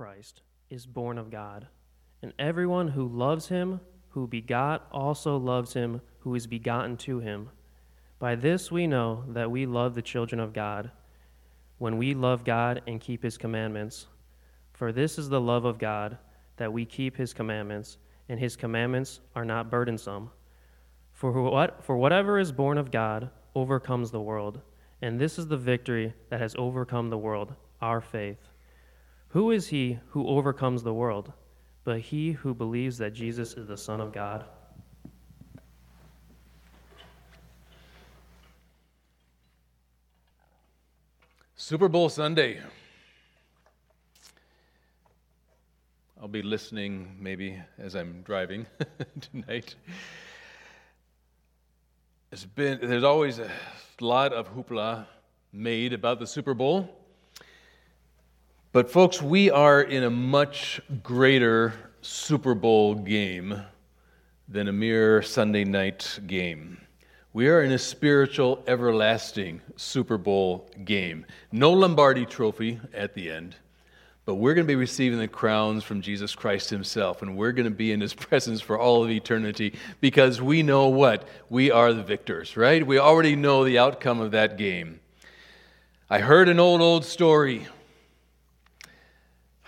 Christ is born of God. And everyone who loves him, who begot, also loves him who is begotten to him. By this we know that we love the children of God, when we love God and keep his commandments. For this is the love of God, that we keep his commandments, and his commandments are not burdensome. For, what, for whatever is born of God overcomes the world, and this is the victory that has overcome the world, our faith. Who is he who overcomes the world? But he who believes that Jesus is the Son of God. Super Bowl Sunday. I'll be listening maybe as I'm driving tonight. It's been, there's always a lot of hoopla made about the Super Bowl. But, folks, we are in a much greater Super Bowl game than a mere Sunday night game. We are in a spiritual, everlasting Super Bowl game. No Lombardi trophy at the end, but we're going to be receiving the crowns from Jesus Christ Himself, and we're going to be in His presence for all of eternity because we know what? We are the victors, right? We already know the outcome of that game. I heard an old, old story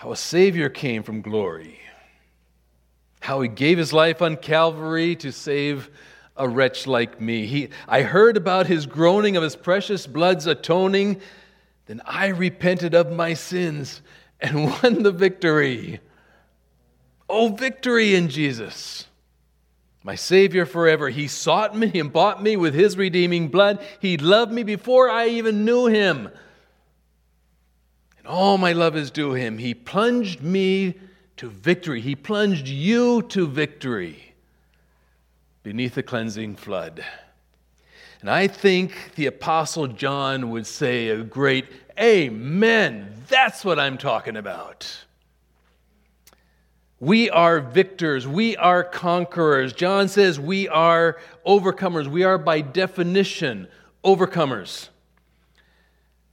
how a Savior came from glory, how he gave his life on Calvary to save a wretch like me. He, I heard about his groaning of his precious blood's atoning. Then I repented of my sins and won the victory. Oh, victory in Jesus. My Savior forever. He sought me and bought me with His redeeming blood. He loved me before I even knew Him and all my love is due him. He plunged me to victory. He plunged you to victory beneath the cleansing flood. And I think the Apostle John would say a great Amen. That's what I'm talking about. We are victors. We are conquerors. John says we are overcomers. We are, by definition, overcomers.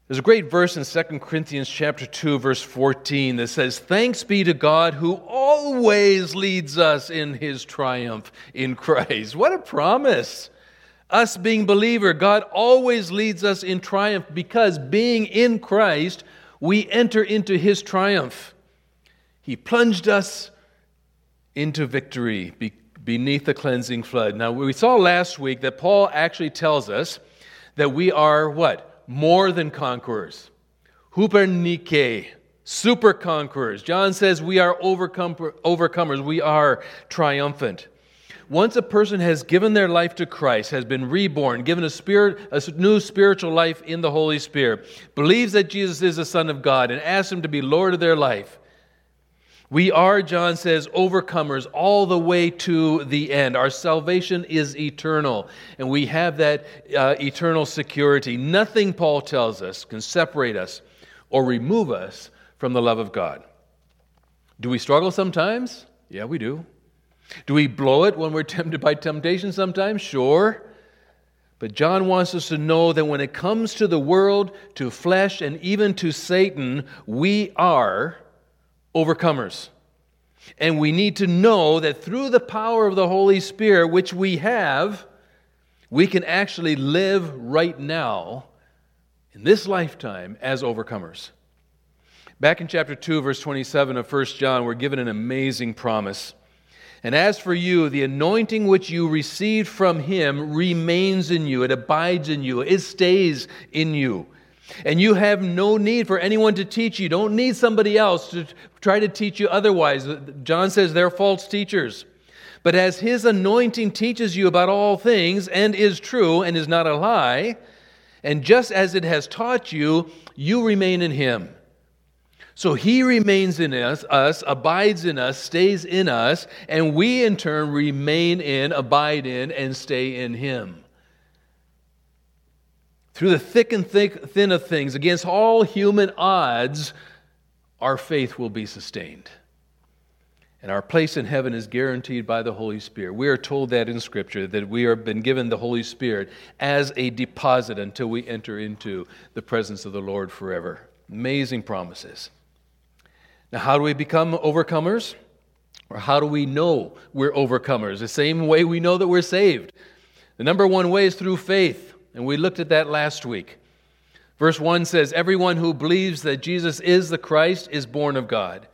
There's a great verse in 2 Corinthians chapter 2 verse 14 that says, "Thanks be to God who always leads us in his triumph in Christ." What a promise. Us being believer, God always leads us in triumph because being in Christ, we enter into his triumph. He plunged us into victory beneath the cleansing flood. Now, we saw last week that Paul actually tells us that we are what? More than conquerors. Hupernike, super conquerors. John says we are overcome, overcomers, we are triumphant. Once a person has given their life to Christ, has been reborn, given a spirit, a new spiritual life in the Holy Spirit, believes that Jesus is the Son of God, and asks Him to be Lord of their life, we are, John says, overcomers all the way to the end. Our salvation is eternal, and we have that uh, eternal security. Nothing, Paul tells us, can separate us or remove us from the love of God. Do we struggle sometimes? Yeah, we do. Do we blow it when we're tempted by temptation sometimes? Sure. But John wants us to know that when it comes to the world, to flesh, and even to Satan, we are overcomers. And we need to know that through the power of the Holy Spirit, which we have, we can actually live right now in this lifetime as overcomers. Back in chapter 2, verse 27 of 1 John, we're given an amazing promise. And as for you, the anointing which you received from him remains in you, it abides in you, it stays in you. And you have no need for anyone to teach you. Don't need somebody else to try to teach you otherwise. John says they're false teachers. But as his anointing teaches you about all things and is true and is not a lie, and just as it has taught you, you remain in him. So he remains in us, us, abides in us, stays in us, and we in turn remain in, abide in, and stay in him. Through the thick and thick, thin of things, against all human odds, our faith will be sustained. And our place in heaven is guaranteed by the Holy Spirit. We are told that in Scripture, that we have been given the Holy Spirit as a deposit until we enter into the presence of the Lord forever. Amazing promises. Now, how do we become overcomers? Or how do we know we're overcomers? The same way we know that we're saved. The number one way is through faith, and we looked at that last week. Verse 1 says, Everyone who believes that Jesus is the Christ is born of God.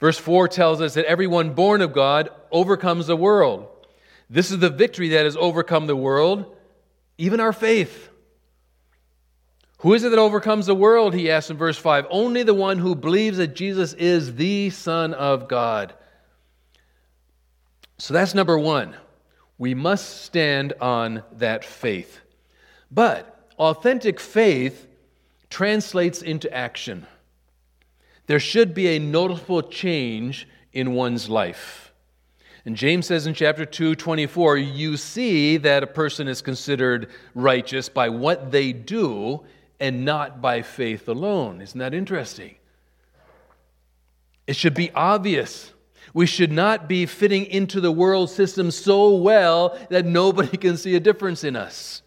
Verse 4 tells us that everyone born of God overcomes the world. This is the victory that has overcome the world, even our faith. Who is it that overcomes the world? He asks in verse 5. Only the one who believes that Jesus is the Son of God. So that's number one. We must stand on that faith. But authentic faith translates into action. There should be a noticeable change in one's life. And James says in chapter 2, 24, you see that a person is considered righteous by what they do and not by faith alone. Isn't that interesting? It should be obvious. We should not be fitting into the world system so well that nobody can see a difference in us.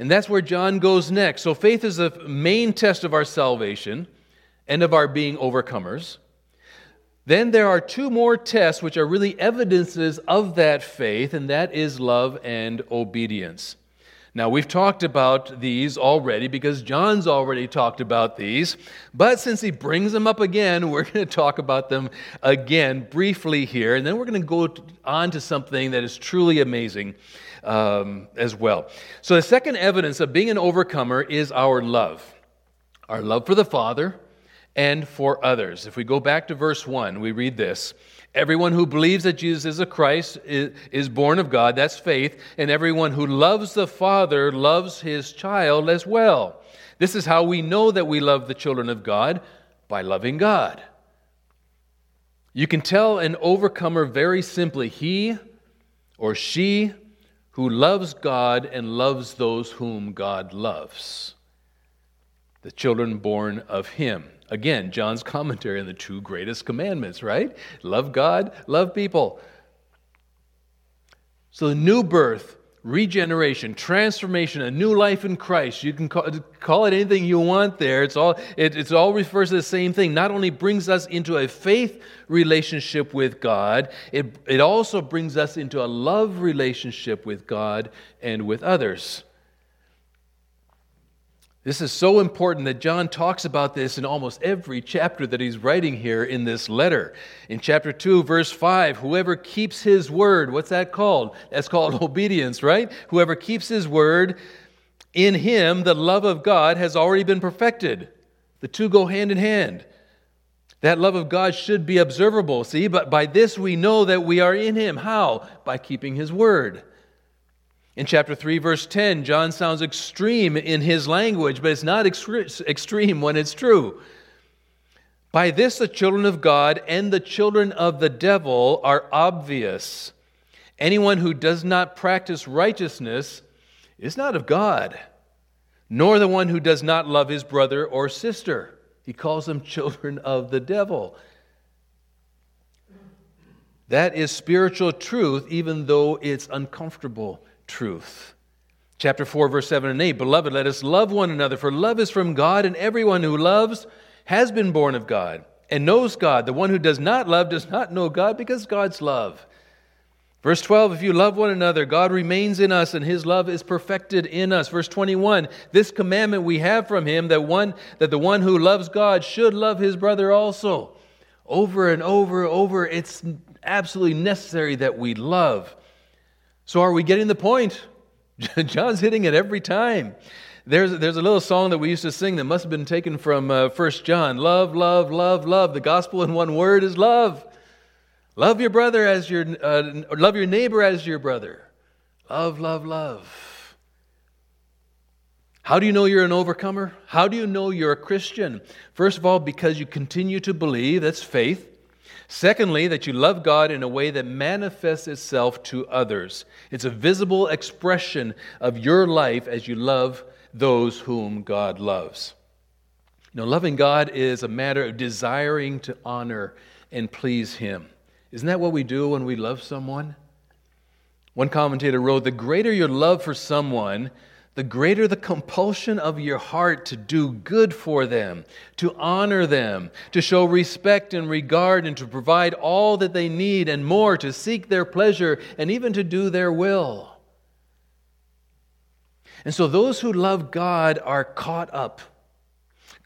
And that's where John goes next. So, faith is the main test of our salvation and of our being overcomers. Then there are two more tests which are really evidences of that faith, and that is love and obedience. Now, we've talked about these already because John's already talked about these, but since he brings them up again, we're going to talk about them again briefly here, and then we're going to go on to something that is truly amazing um, as well. So, the second evidence of being an overcomer is our love our love for the Father and for others. If we go back to verse 1, we read this. Everyone who believes that Jesus is a Christ is born of God, that's faith, and everyone who loves the Father loves his child as well. This is how we know that we love the children of God by loving God. You can tell an overcomer very simply he or she who loves God and loves those whom God loves, the children born of him. Again, John's commentary on the two greatest commandments, right? Love God, love people. So, the new birth, regeneration, transformation, a new life in Christ, you can call, it anything you want there. It's all, it it's all refers to the same thing. Not only brings us into a faith relationship with God, it, it also brings us into a love relationship with God and with others. This is so important that John talks about this in almost every chapter that he's writing here in this letter. In chapter 2, verse 5, whoever keeps his word, what's that called? That's called obedience, right? Whoever keeps his word, in him the love of God has already been perfected. The two go hand in hand. That love of God should be observable, see? But by this we know that we are in him. How? By keeping his word. In chapter 3, verse 10, John sounds extreme in his language, but it's not extreme when it's true. By this, the children of God and the children of the devil are obvious. Anyone who does not practice righteousness is not of God, nor the one who does not love his brother or sister. He calls them children of the devil. That is spiritual truth, even though it's uncomfortable truth. Chapter 4, verse 7 and 8 Beloved, let us love one another, for love is from God, and everyone who loves has been born of God and knows God. The one who does not love does not know God because God's love. Verse 12, if you love one another, God remains in us and his love is perfected in us. Verse 21, this commandment we have from him that one that the one who loves God should love his brother also. Over and over and over, it's absolutely necessary that we love. So, are we getting the point? John's hitting it every time. There's, there's a little song that we used to sing that must have been taken from uh, 1 John. Love, love, love, love. The gospel in one word is love. Love your brother as your, uh, love your neighbor as your brother. Love, love, love. How do you know you're an overcomer? How do you know you're a Christian? First of all, because you continue to believe, that's faith. Secondly, that you love God in a way that manifests itself to others. It's a visible expression of your life as you love those whom God loves. You know, loving God is a matter of desiring to honor and please Him. Isn't that what we do when we love someone? One commentator wrote The greater your love for someone, the greater the compulsion of your heart to do good for them, to honor them, to show respect and regard, and to provide all that they need and more, to seek their pleasure and even to do their will. And so those who love God are caught up,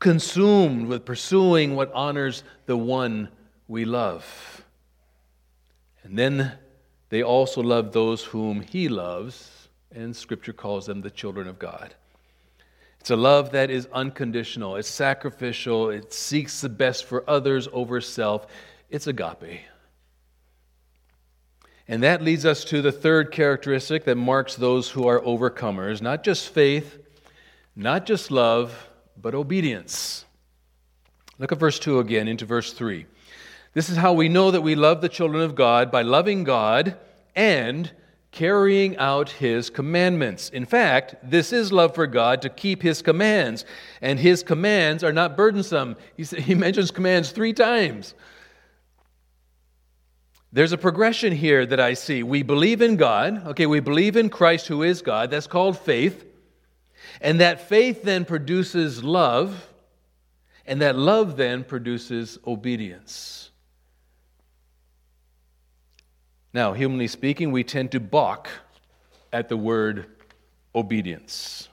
consumed with pursuing what honors the one we love. And then they also love those whom He loves and Scripture calls them the children of God. It's a love that is unconditional, it's sacrificial, it seeks the best for others over self. It's agape. And that leads us to the third characteristic that marks those who are overcomers not just faith, not just love, but obedience. Look at verse 2 again into verse 3. This is how we know that we love the children of God by loving God and carrying out his commandments. In fact, this is love for God to keep his commands, and his commands are not burdensome. He, he mentions commands three times. There's a progression here that I see. We believe in God, okay, we believe in Christ who is God, that's called faith. And that faith then produces love, and that love then produces obedience. Now, humanly speaking, we tend to balk at the word obedience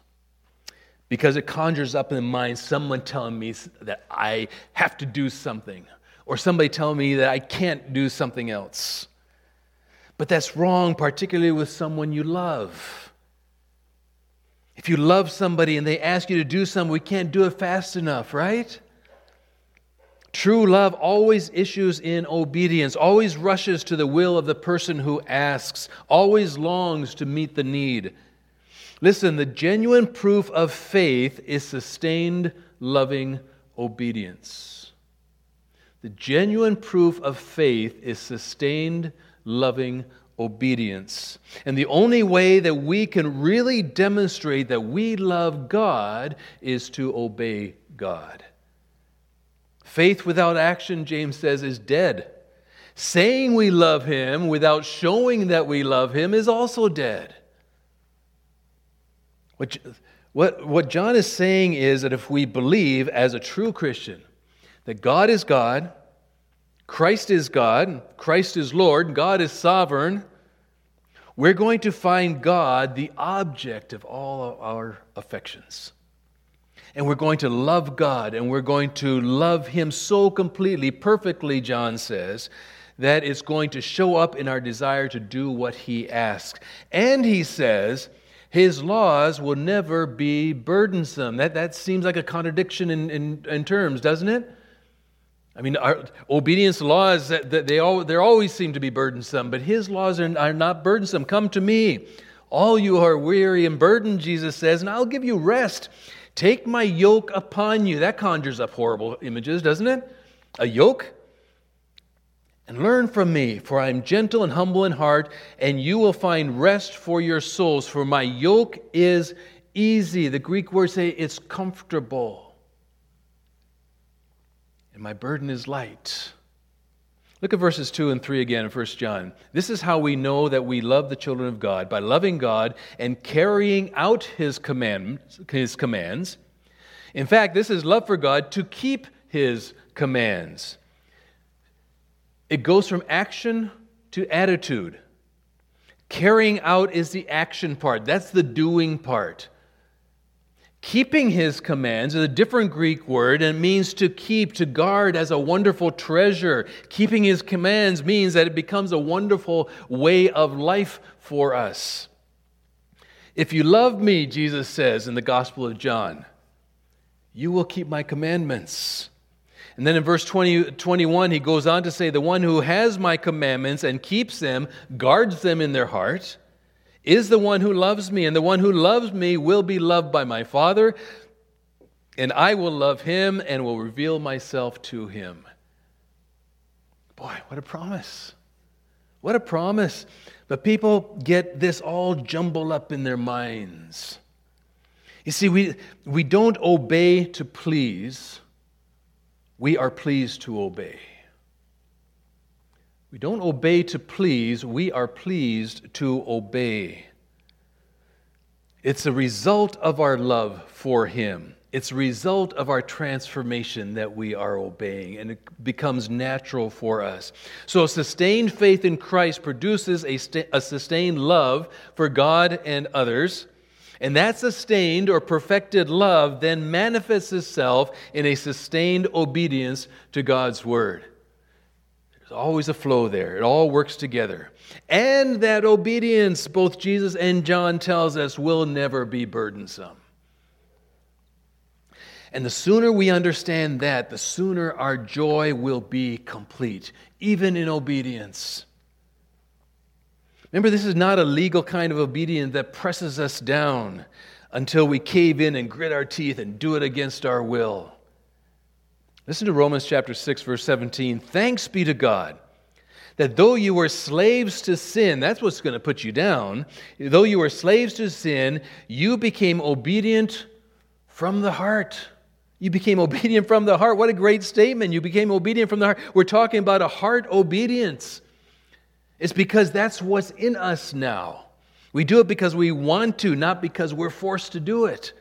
because it conjures up in the mind someone telling me that I have to do something, or somebody telling me that I can't do something else. But that's wrong, particularly with someone you love. If you love somebody and they ask you to do something, we can't do it fast enough, right? True love always issues in obedience, always rushes to the will of the person who asks, always longs to meet the need. Listen, the genuine proof of faith is sustained, loving obedience. The genuine proof of faith is sustained, loving obedience. And the only way that we can really demonstrate that we love God is to obey God. Faith without action, James says, is dead. Saying we love him without showing that we love him is also dead. What, what, what John is saying is that if we believe as a true Christian that God is God, Christ is God, Christ is Lord, God is sovereign, we're going to find God the object of all of our affections and we're going to love God and we're going to love Him so completely, perfectly, John says, that it's going to show up in our desire to do what He asks. And He says, His laws will never be burdensome. That, that seems like a contradiction in, in, in terms, doesn't it? I mean, our obedience laws, they, all, they always seem to be burdensome, but His laws are, are not burdensome. Come to me. All you are weary and burdened, Jesus says, and I'll give you rest. Take my yoke upon you. That conjures up horrible images, doesn't it? A yoke? And learn from me, for I am gentle and humble in heart, and you will find rest for your souls. For my yoke is easy. The Greek words say it's comfortable. And my burden is light. Look at verses 2 and 3 again in 1 John. This is how we know that we love the children of God by loving God and carrying out his, commandments, his commands. In fact, this is love for God to keep his commands. It goes from action to attitude. Carrying out is the action part, that's the doing part. Keeping his commands is a different Greek word and means to keep, to guard as a wonderful treasure. Keeping his commands means that it becomes a wonderful way of life for us. If you love me, Jesus says in the Gospel of John, you will keep my commandments. And then in verse 20, 21, he goes on to say, The one who has my commandments and keeps them, guards them in their heart is the one who loves me, and the one who loves me will be loved by my Father, and I will love him and will reveal myself to him. Boy, what a promise! What a promise. But people get this all jumbled up in their minds. You see, we, we don't obey to please, we are pleased to obey. We don't obey to please, we are pleased to obey. It's a result of our love for Him. It's a result of our transformation that we are obeying, and it becomes natural for us. So, sustained faith in Christ produces a, st- a sustained love for God and others. And that sustained or perfected love then manifests itself in a sustained obedience to God's word. There's always a flow there, it all works together. And that obedience, both Jesus and John tells us, will never be burdensome. And the sooner we understand that, the sooner our joy will be complete, even in obedience. Remember, this is not a legal kind of obedience that presses us down until we cave in and grit our teeth and do it against our will. Listen to Romans chapter 6 verse 17. Thanks be to God that though you were slaves to sin, that's what's going to put you down. Though you were slaves to sin, you became obedient from the heart. You became obedient from the heart. What a great statement. You became obedient from the heart. We're talking about a heart obedience. It's because that's what's in us now. We do it because we want to, not because we're forced to do it.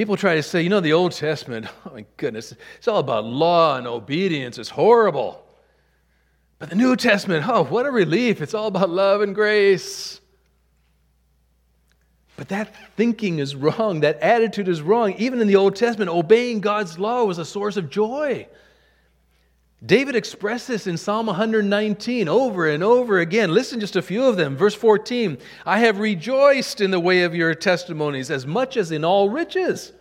People try to say, you know, the Old Testament, oh my goodness, it's all about law and obedience. It's horrible. But the New Testament, oh, what a relief. It's all about love and grace. But that thinking is wrong. That attitude is wrong. Even in the Old Testament, obeying God's law was a source of joy. David expressed this in Psalm 119 over and over again. Listen just a few of them. Verse 14 I have rejoiced in the way of your testimonies as much as in all riches.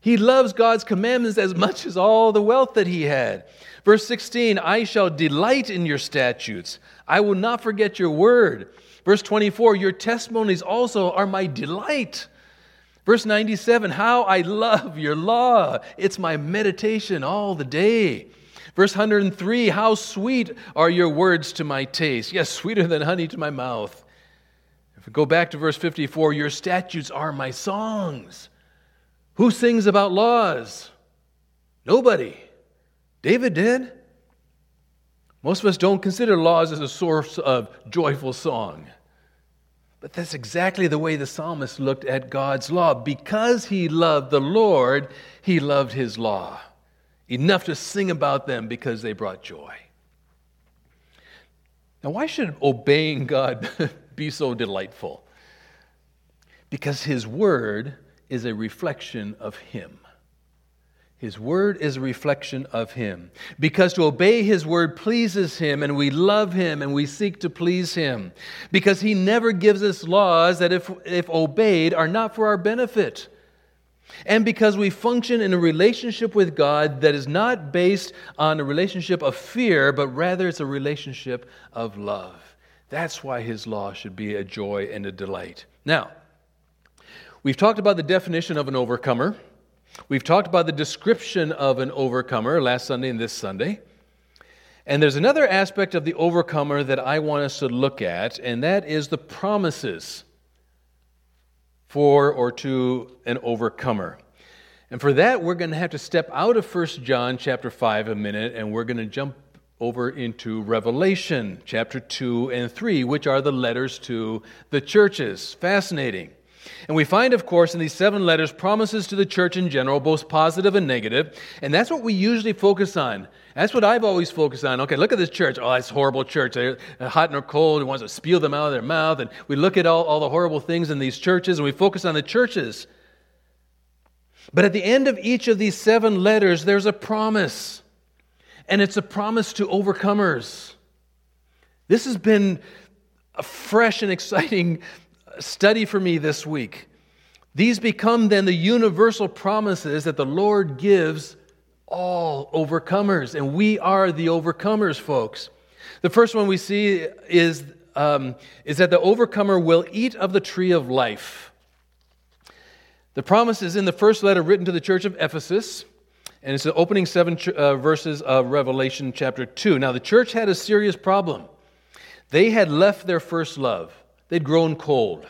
He loves God's commandments as much as all the wealth that he had. Verse 16 I shall delight in your statutes, I will not forget your word. Verse 24 Your testimonies also are my delight. Verse 97 How I love your law, it's my meditation all the day. Verse 103 How sweet are your words to my taste. Yes, sweeter than honey to my mouth. If we go back to verse 54, your statutes are my songs. Who sings about laws? Nobody. David did. Most of us don't consider laws as a source of joyful song. But that's exactly the way the psalmist looked at God's law. Because he loved the Lord, he loved his law enough to sing about them because they brought joy. Now, why should obeying God be so delightful? Because His Word is a reflection of Him. His Word is a reflection of Him. Because to obey His Word pleases Him, and we love Him and we seek to please Him. Because He never gives us laws that, if, if obeyed, are not for our benefit and because we function in a relationship with God that is not based on a relationship of fear, but rather it's a relationship of love. That's why His law should be a joy and a delight. Now, we've talked about the definition of an overcomer. We've talked about the description of an overcomer last Sunday and this Sunday. And there's another aspect of the overcomer that I want us to look at, and that is the promises for or to an overcomer. And for that, we're going to have to step out of 1 John chapter 5 a minute, and we're going to jump over into Revelation chapter 2 and 3, which are the letters to the churches. Fascinating. And we find, of course, in these seven letters promises to the church in general, both positive and negative. And that's what we usually focus on. That's what I've always focused on. Okay, look at this church. Oh, it's horrible church. They're hot and cold. He wants to spew them out of their mouth. And we look at all, all the horrible things in these churches and we focus on the churches. But at the end of each of these seven letters, there's a promise. And it's a promise to overcomers. This has been a fresh and exciting study for me this week. These become then the universal promises that the Lord gives all overcomers, and we are the overcomers, folks. The first one we see is, um, is that the overcomer will eat of the tree of life. The promise is in the first letter written to the church of Ephesus, and it's the opening seven uh, verses of Revelation chapter 2. Now, the church had a serious problem. They had left their first love, they'd grown cold.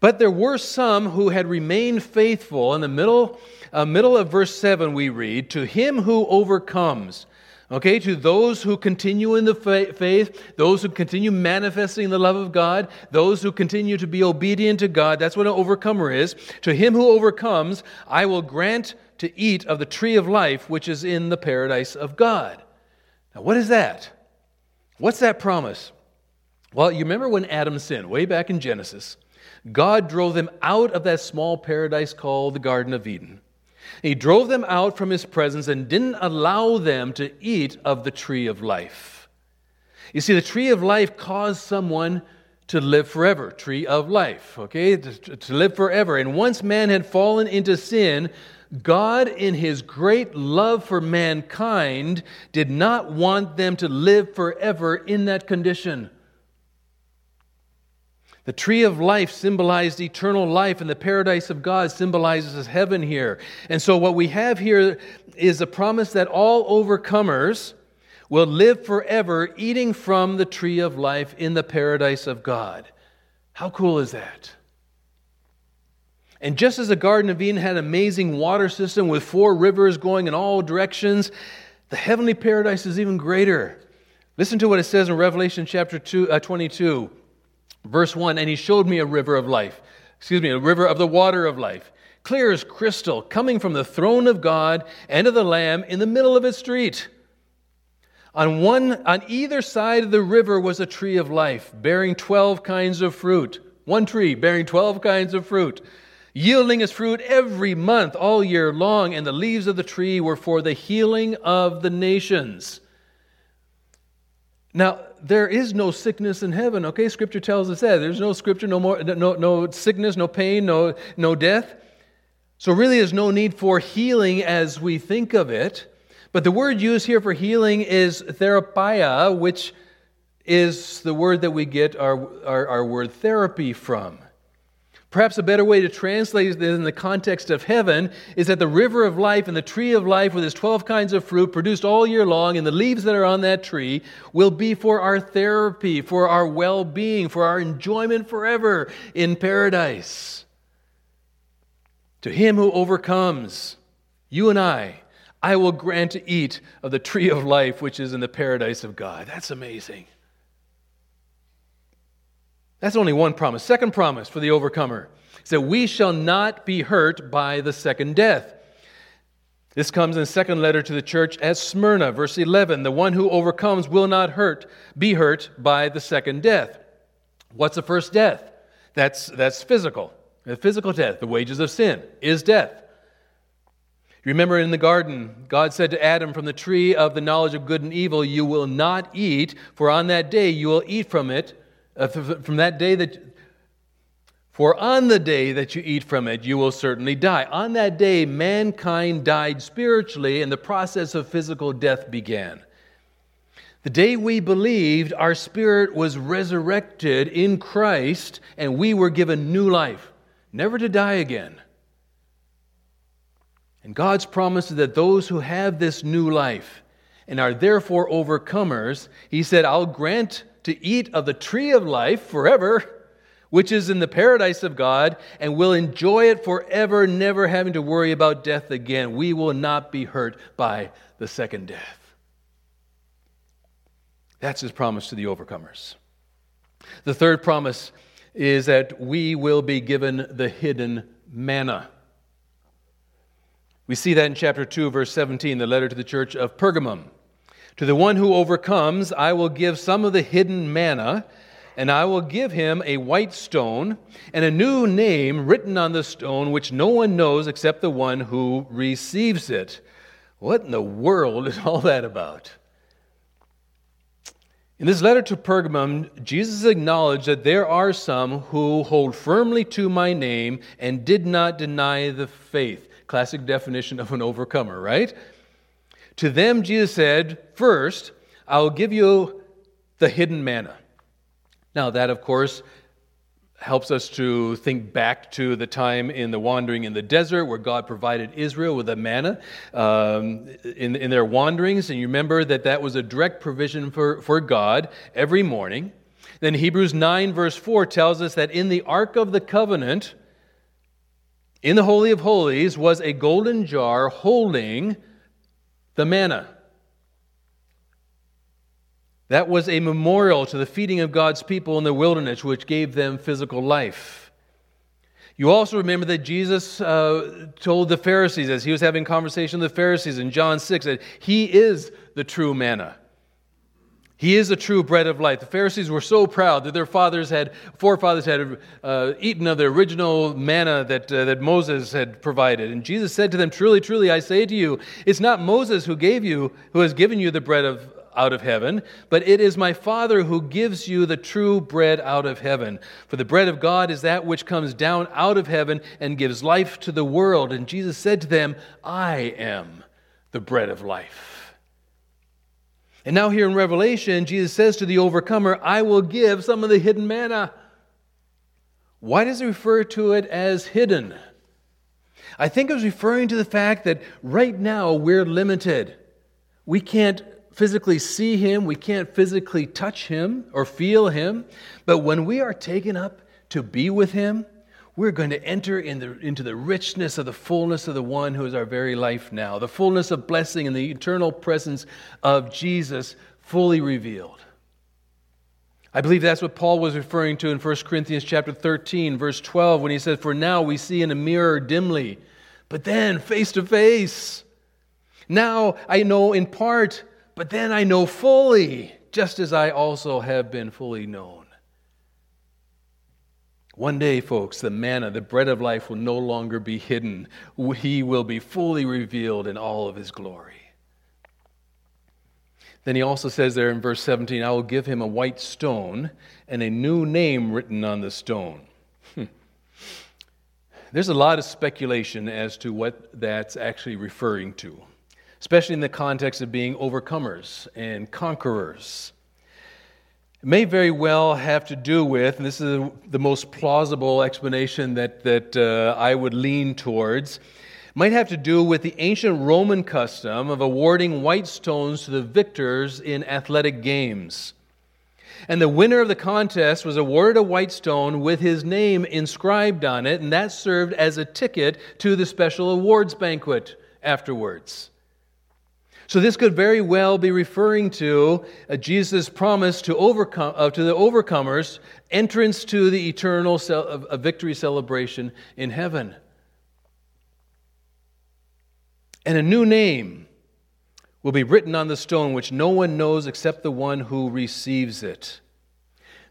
But there were some who had remained faithful. In the middle, uh, middle of verse 7, we read, To him who overcomes, Okay, to those who continue in the faith, those who continue manifesting the love of God, those who continue to be obedient to God, that's what an overcomer is. To him who overcomes, I will grant to eat of the tree of life which is in the paradise of God. Now, what is that? What's that promise? Well, you remember when Adam sinned, way back in Genesis, God drove them out of that small paradise called the Garden of Eden. He drove them out from his presence and didn't allow them to eat of the tree of life. You see, the tree of life caused someone to live forever. Tree of life, okay? To, to, live forever. And once man had fallen into sin, God, in his great love for mankind, did not want them to live forever in that condition. The tree of life symbolized eternal life, and the paradise of God symbolizes heaven here. And so, what we have here is a promise that all overcomers will live forever eating from the tree of life in the paradise of God. How cool is that? And just as the Garden of Eden had an amazing water system with four rivers going in all directions, the heavenly paradise is even greater. Listen to what it says in Revelation chapter two, uh, 22. Verse 1 And he showed me a river of life, excuse me, a river of the water of life, clear as crystal, coming from the throne of God and of the Lamb in the middle of its street. On, one, on either side of the river was a tree of life, bearing 12 kinds of fruit. One tree bearing 12 kinds of fruit, yielding its fruit every month, all year long, and the leaves of the tree were for the healing of the nations. Now, there is no sickness in heaven, okay? Scripture tells us that. There's no scripture, no more no, no sickness, no pain, no, no death. So really there's no need for healing as we think of it. But the word used here for healing is therapia, which is the word that we get our, our, our word therapy from. Perhaps a better way to translate it in the context of heaven is that the river of life and the tree of life, with its 12 kinds of fruit produced all year long, and the leaves that are on that tree, will be for our therapy, for our well being, for our enjoyment forever in paradise. To him who overcomes, you and I, I will grant to eat of the tree of life which is in the paradise of God. That's amazing. That's only one promise. Second promise for the overcomer is that we shall not be hurt by the second death. This comes in the second letter to the church at Smyrna, verse 11. The one who overcomes will not hurt, be hurt by the second death. What's the first death? That's, that's physical. The physical death, the wages of sin, is death. Remember in the garden, God said to Adam, From the tree of the knowledge of good and evil you will not eat, for on that day you will eat from it, uh, from that day that for on the day that you eat from it, you will certainly die. On that day, mankind died spiritually, and the process of physical death began. The day we believed, our spirit was resurrected in Christ, and we were given new life, never to die again. And God's promise is that those who have this new life and are therefore overcomers, He said, I'll grant to eat of the tree of life forever, which is in the paradise of God, and will enjoy it forever, never having to worry about death again. We will not be hurt by the second death. That's his promise to the overcomers. The third promise is that we will be given the hidden manna. We see that in chapter 2, verse 17, the letter to the church of Pergamum. To the one who overcomes, I will give some of the hidden manna, and I will give him a white stone and a new name written on the stone, which no one knows except the one who receives it. What in the world is all that about? In this letter to Pergamum, Jesus acknowledged that there are some who hold firmly to my name and did not deny the faith. Classic definition of an overcomer, right? To them, Jesus said, First, I will give you the hidden manna. Now, that, of course, helps us to think back to the time in the wandering in the desert where God provided Israel with the manna um, in, in their wanderings. And you remember that that was a direct provision for, for God every morning. Then Hebrews 9, verse 4 tells us that in the Ark of the Covenant, in the Holy of Holies, was a golden jar holding the manna. That was a memorial to the feeding of God's people in the wilderness, which gave them physical life. You also remember that Jesus uh, told the Pharisees, as he was having conversation with the Pharisees in John 6, that he is the true manna. He is the true bread of life. The Pharisees were so proud that their fathers had, forefathers had uh, eaten of the original manna that, uh, that Moses had provided. And Jesus said to them, Truly, truly, I say to you, it's not Moses who gave you, who has given you the bread of, out of heaven, but it is my Father who gives you the true bread out of heaven. For the bread of God is that which comes down out of heaven and gives life to the world. And Jesus said to them, I am the bread of life. And now, here in Revelation, Jesus says to the overcomer, I will give some of the hidden manna. Why does he refer to it as hidden? I think it was referring to the fact that right now we're limited. We can't physically see him, we can't physically touch him or feel him, but when we are taken up to be with him, we're going to enter in the, into the richness of the fullness of the one who is our very life now, the fullness of blessing and the eternal presence of Jesus fully revealed. I believe that's what Paul was referring to in 1 Corinthians chapter 13 verse 12 when he said for now we see in a mirror dimly but then face to face. Now I know in part but then I know fully just as I also have been fully known one day, folks, the manna, the bread of life, will no longer be hidden. He will be fully revealed in all of his glory. Then he also says there in verse 17, I will give him a white stone and a new name written on the stone. Hmm. There's a lot of speculation as to what that's actually referring to, especially in the context of being overcomers and conquerors. It may very well have to do with, and this is the most plausible explanation that, that uh, I would lean towards, might have to do with the ancient Roman custom of awarding white stones to the victors in athletic games. And the winner of the contest was awarded a white stone with his name inscribed on it, and that served as a ticket to the special awards banquet afterwards. So this could very well be referring to uh, Jesus' promise to overcome uh, to the overcomers entrance to the eternal cel- victory celebration in heaven. And a new name will be written on the stone which no one knows except the one who receives it.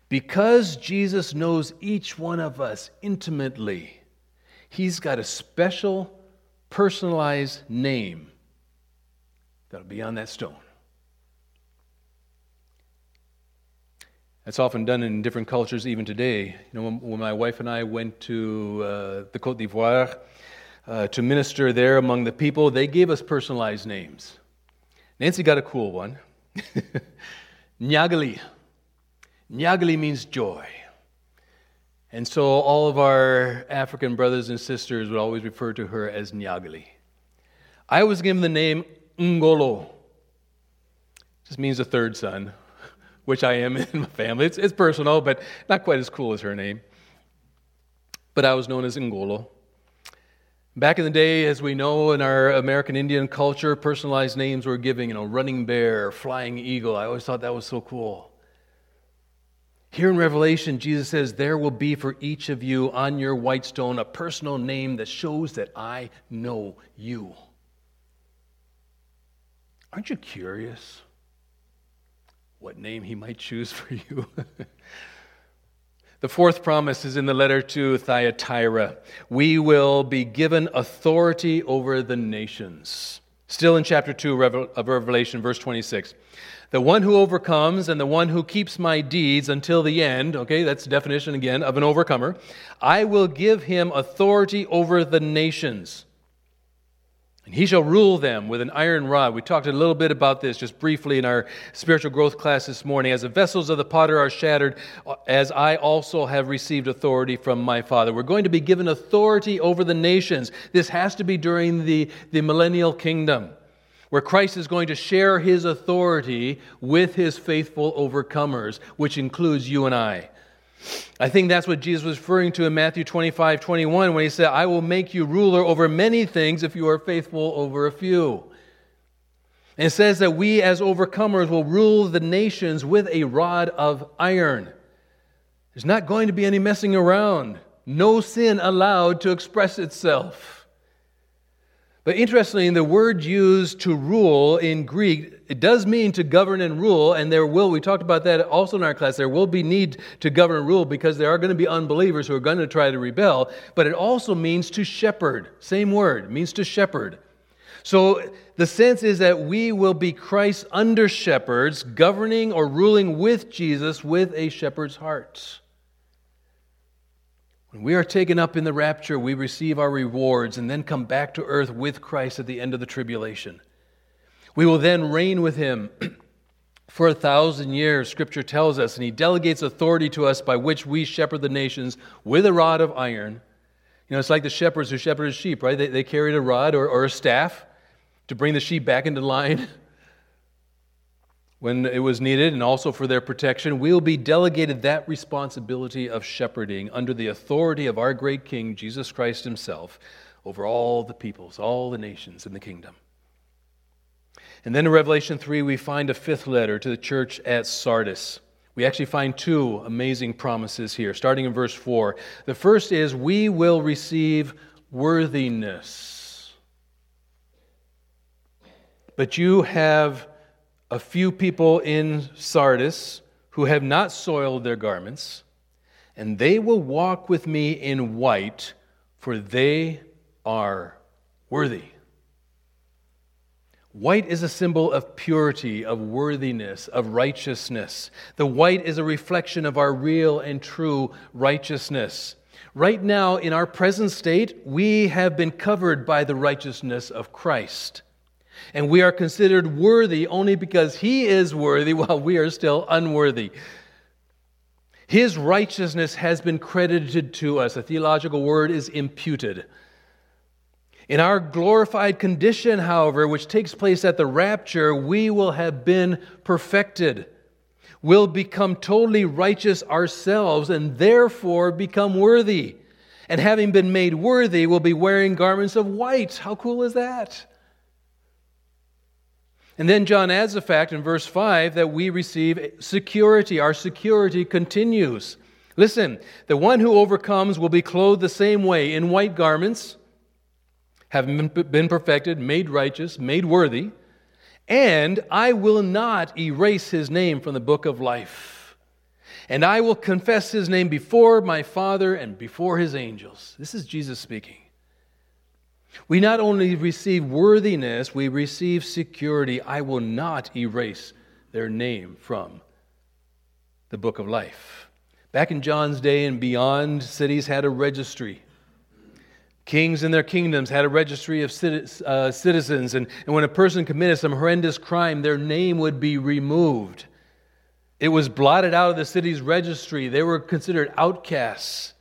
Because Jesus knows each one of us intimately, he's got a special personalized name that'll be on that stone. That's often done in different cultures, even today. You know, when, when my wife and I went to uh, the Cote d'Ivoire uh, to minister there among the people, they gave us personalized names. Nancy got a cool one Nyagali. Nyagali means joy. And so all of our African brothers and sisters would always refer to her as Nyagali. I was given the name Ngolo. Just means a third son, which I am in my family. It's, it's personal, but not quite as cool as her name. But I was known as Ngolo. Back in the day, as we know in our American Indian culture, personalized names were given, you know, running bear, flying eagle. I always thought that was so cool. Here in Revelation, Jesus says, There will be for each of you on your white stone a personal name that shows that I know you. Aren't you curious what name he might choose for you? the fourth promise is in the letter to Thyatira. We will be given authority over the nations. Still in chapter 2 of Revelation, verse 26. The one who overcomes and the one who keeps my deeds until the end, okay, that's the definition again of an overcomer, I will give him authority over the nations. And he shall rule them with an iron rod. We talked a little bit about this just briefly in our spiritual growth class this morning. As the vessels of the potter are shattered, as I also have received authority from my Father. We're going to be given authority over the nations. This has to be during the, the millennial kingdom, where Christ is going to share his authority with his faithful overcomers, which includes you and I. I think that's what Jesus was referring to in Matthew 25, 21, when he said, I will make you ruler over many things if you are faithful over a few. And it says that we, as overcomers, will rule the nations with a rod of iron. There's not going to be any messing around, no sin allowed to express itself. But interestingly, the word used to rule in Greek, it does mean to govern and rule, and there will, we talked about that also in our class, there will be need to govern and rule because there are going to be unbelievers who are going to try to rebel, but it also means to shepherd. Same word, means to shepherd. So the sense is that we will be Christ's under shepherds, governing or ruling with Jesus with a shepherd's heart. When we are taken up in the rapture, we receive our rewards and then come back to earth with Christ at the end of the tribulation. We will then reign with him for a thousand years, Scripture tells us, and he delegates authority to us by which we shepherd the nations with a rod of iron. You know, it's like the shepherds who shepherded sheep, right? They, they carried a rod or, or a staff to bring the sheep back into line. when it was needed and also for their protection, we'll be delegated that responsibility of shepherding under the authority of our great King, Jesus Christ Himself, over all the peoples, all the nations in the kingdom. And then in Revelation 3, we find a fifth letter to the church at Sardis. We actually find two amazing promises here, starting in verse 4. The first is, We will receive worthiness. But you have a few people in Sardis who have not soiled their garments, and they will walk with me in white, for they are worthy. White is a symbol of purity, of worthiness, of righteousness. The white is a reflection of our real and true righteousness. Right now, in our present state, we have been covered by the righteousness of Christ. And we are considered worthy only because He is worthy while we are still unworthy. His righteousness has been credited to us. A theological word is imputed. In our glorified condition, however, which takes place at the rapture, we will have been perfected. We'll become totally righteous ourselves and therefore become worthy. And having been made worthy, we'll be wearing garments of white. How cool is that? And then John adds the fact in verse 5 that we receive security. Our security continues. Listen, the one who overcomes will be clothed the same way in white garments, having been perfected, made righteous, made worthy, and I will not erase his name from the book of life. And I will confess his name before my Father and before his angels. This is Jesus speaking. We not only receive worthiness, we receive security. I will not erase their name from the book of life. Back in John's day and beyond, cities had a registry. Kings in their kingdoms had a registry of uh, citizens, and, and when a person committed some horrendous crime, their name would be removed. It was blotted out of the city's registry. They were considered outcasts.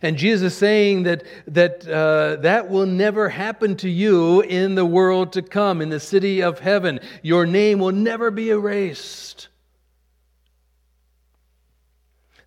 And Jesus is saying that that, uh, that will never happen to you in the world to come, in the city of heaven. Your name will never be erased.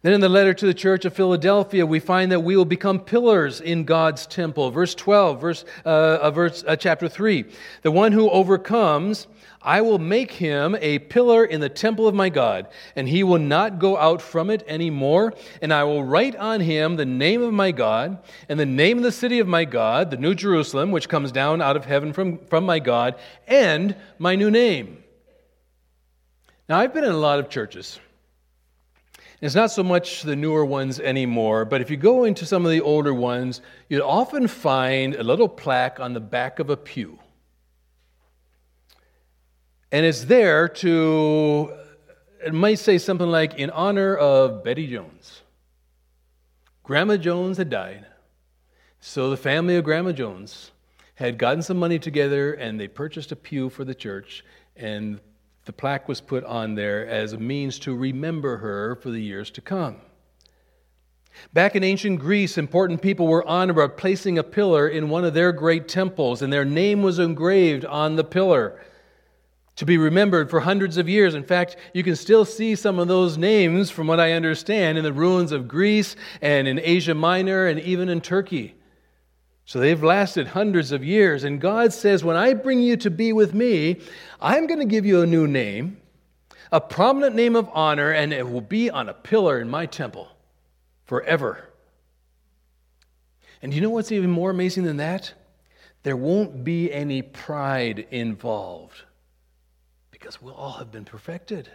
Then in the letter to the church of Philadelphia, we find that we will become pillars in God's temple. Verse 12, verse, uh, verse uh, chapter 3. The one who overcomes I will make him a pillar in the temple of my God, and he will not go out from it any more. And I will write on him the name of my God, and the name of the city of my God, the New Jerusalem, which comes down out of heaven from, from my God, and my new name. Now, I've been in a lot of churches. It's not so much the newer ones anymore, but if you go into some of the older ones, you'll often find a little plaque on the back of a pew. And it's there to, it might say something like, in honor of Betty Jones. Grandma Jones had died. So the family of Grandma Jones had gotten some money together and they purchased a pew for the church. And the plaque was put on there as a means to remember her for the years to come. Back in ancient Greece, important people were honored by placing a pillar in one of their great temples, and their name was engraved on the pillar to be remembered for hundreds of years. In fact, you can still see some of those names, from what I understand, in the ruins of Greece and in Asia Minor and even in Turkey. So they've lasted hundreds of years. And God says, When I bring you to be with me, I'm going to give you a new name, a prominent name of honor, and it will be on a pillar in my temple forever. And you know what's even more amazing than that? There won't be any pride involved because we'll all have been perfected.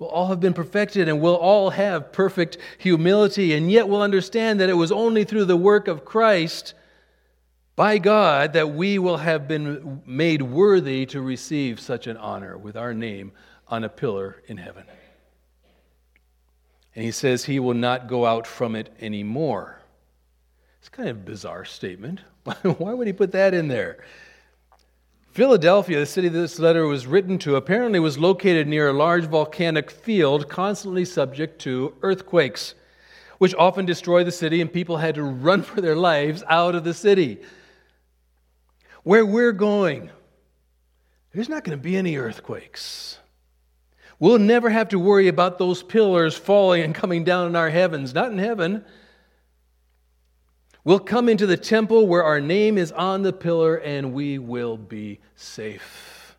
We'll all have been perfected and we'll all have perfect humility, and yet we'll understand that it was only through the work of Christ by God that we will have been made worthy to receive such an honor with our name on a pillar in heaven. And he says he will not go out from it anymore. It's kind of a bizarre statement. Why would he put that in there? Philadelphia, the city this letter was written to, apparently was located near a large volcanic field constantly subject to earthquakes, which often destroy the city, and people had to run for their lives out of the city where we're going, there's not going to be any earthquakes. We'll never have to worry about those pillars falling and coming down in our heavens, not in heaven. We'll come into the temple where our name is on the pillar and we will be safe.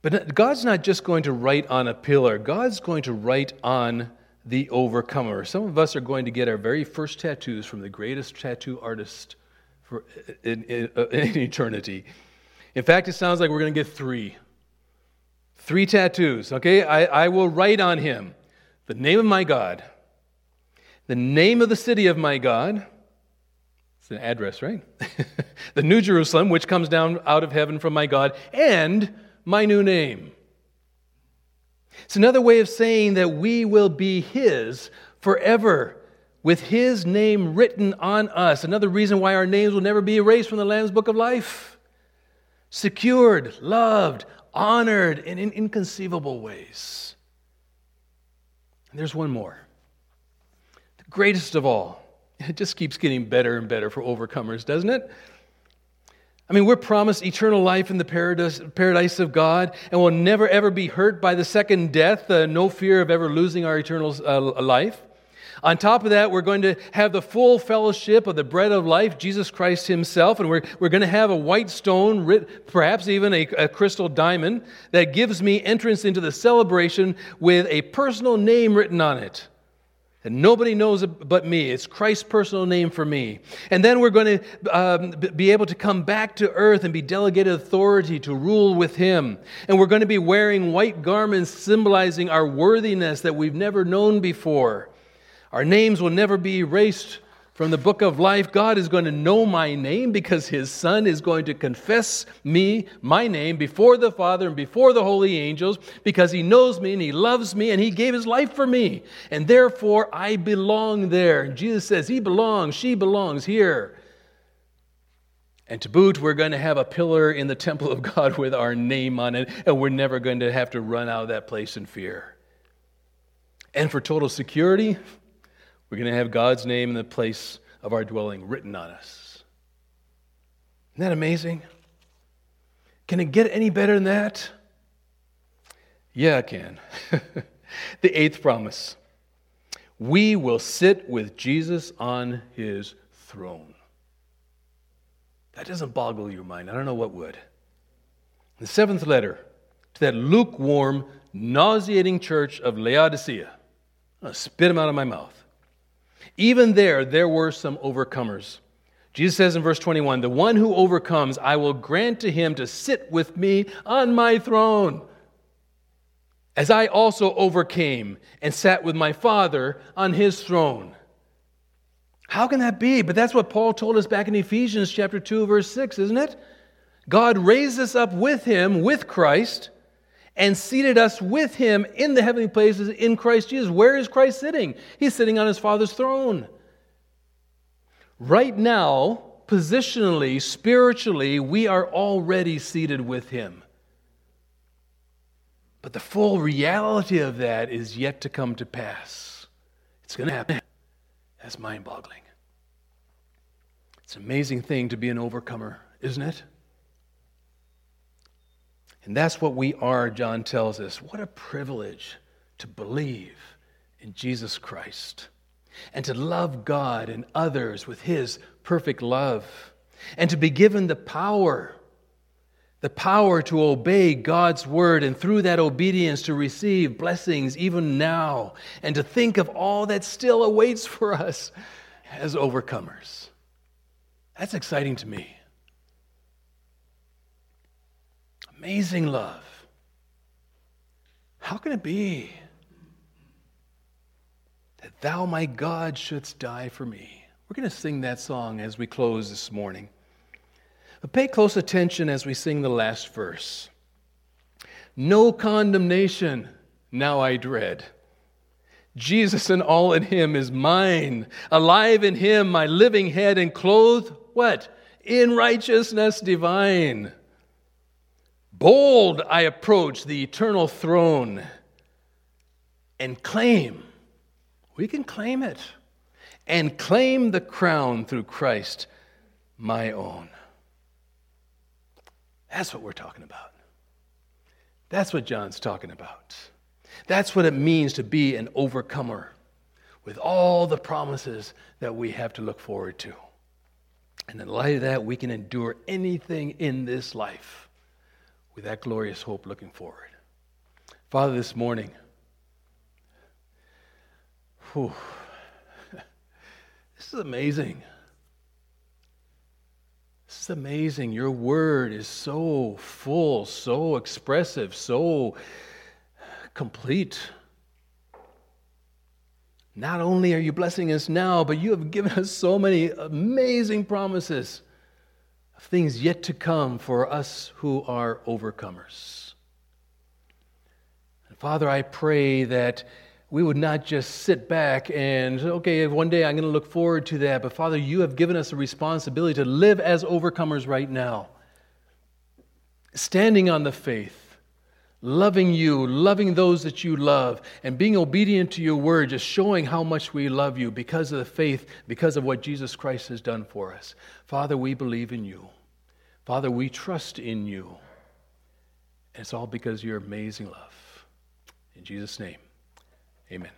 But God's not just going to write on a pillar, God's going to write on the overcomer. Some of us are going to get our very first tattoos from the greatest tattoo artist for in, in, uh, in eternity. In fact, it sounds like we're going to get three. Three tattoos, okay? I, I will write on him the name of my God, the name of the city of my God. It's an address, right? the New Jerusalem, which comes down out of heaven from my God, and my new name. It's another way of saying that we will be His forever with His name written on us. Another reason why our names will never be erased from the Lamb's Book of Life. Secured, loved, honored in, in inconceivable ways. And there's one more. The greatest of all. It just keeps getting better and better for overcomers, doesn't it? I mean, we're promised eternal life in the paradise, paradise of God, and we'll never ever be hurt by the second death, uh, no fear of ever losing our eternal uh, life. On top of that, we're going to have the full fellowship of the bread of life, Jesus Christ Himself, and we're, we're going to have a white stone, perhaps even a, a crystal diamond, that gives me entrance into the celebration with a personal name written on it. And nobody knows but me. It's Christ's personal name for me. And then we're going to um, be able to come back to earth and be delegated authority to rule with Him. And we're going to be wearing white garments symbolizing our worthiness that we've never known before. Our names will never be erased from the book of life. God is going to know my name because his son is going to confess me, my name, before the Father and before the holy angels because he knows me and he loves me and he gave his life for me. And therefore I belong there. And Jesus says, He belongs, she belongs here. And to boot, we're going to have a pillar in the temple of God with our name on it, and we're never going to have to run out of that place in fear. And for total security, we're going to have God's name in the place of our dwelling written on us. Isn't that amazing? Can it get any better than that? Yeah, it can. the eighth promise we will sit with Jesus on his throne. That doesn't boggle your mind. I don't know what would. The seventh letter to that lukewarm, nauseating church of Laodicea. To spit them out of my mouth. Even there, there were some overcomers. Jesus says in verse 21 The one who overcomes, I will grant to him to sit with me on my throne, as I also overcame and sat with my Father on his throne. How can that be? But that's what Paul told us back in Ephesians chapter 2 verse 6, isn't it? God raised us up with him with Christ and seated us with him in the heavenly places in Christ Jesus. Where is Christ sitting? He's sitting on his Father's throne. Right now, positionally, spiritually, we are already seated with him. But the full reality of that is yet to come to pass. It's going to happen. That's mind boggling. It's an amazing thing to be an overcomer, isn't it? And that's what we are, John tells us. What a privilege to believe in Jesus Christ. and to love God and others with His perfect love, and to be given the power, the power to obey God's word, and through that obedience to receive blessings even now, and to think of all that still awaits for us as overcomers. That's exciting to me. Amazing love. How can it be that thou, my God, shouldst die for me? We're going to sing that song as we close this morning. But pay close attention as we sing the last verse. No condemnation now I dread. Jesus and all in him is mine. Alive in him, my living head, and clothed, what? In righteousness divine. Bold I approach the eternal throne and claim, we can claim it, and claim the crown through Christ, my own. That's what we're talking about. That's what John's talking about. That's what it means to be an overcomer with all the promises that we have to look forward to. And in light of that, we can endure anything in this life with that glorious hope looking forward. Father, this morning, whew, this is amazing. This is amazing. Your word is so full, so expressive, so complete. Not only are you blessing us now, but you have given us so many amazing promises things yet to come for us who are overcomers. And Father, I pray that we would not just sit back and, okay, one day I'm going to look forward to that. But Father, you have given us a responsibility to live as overcomers right now, standing on the faith loving you, loving those that you love, and being obedient to your word, just showing how much we love you because of the faith, because of what Jesus Christ has done for us. Father, we believe in you. Father, we trust in you. And it's all because of your amazing love. In Jesus' name, amen.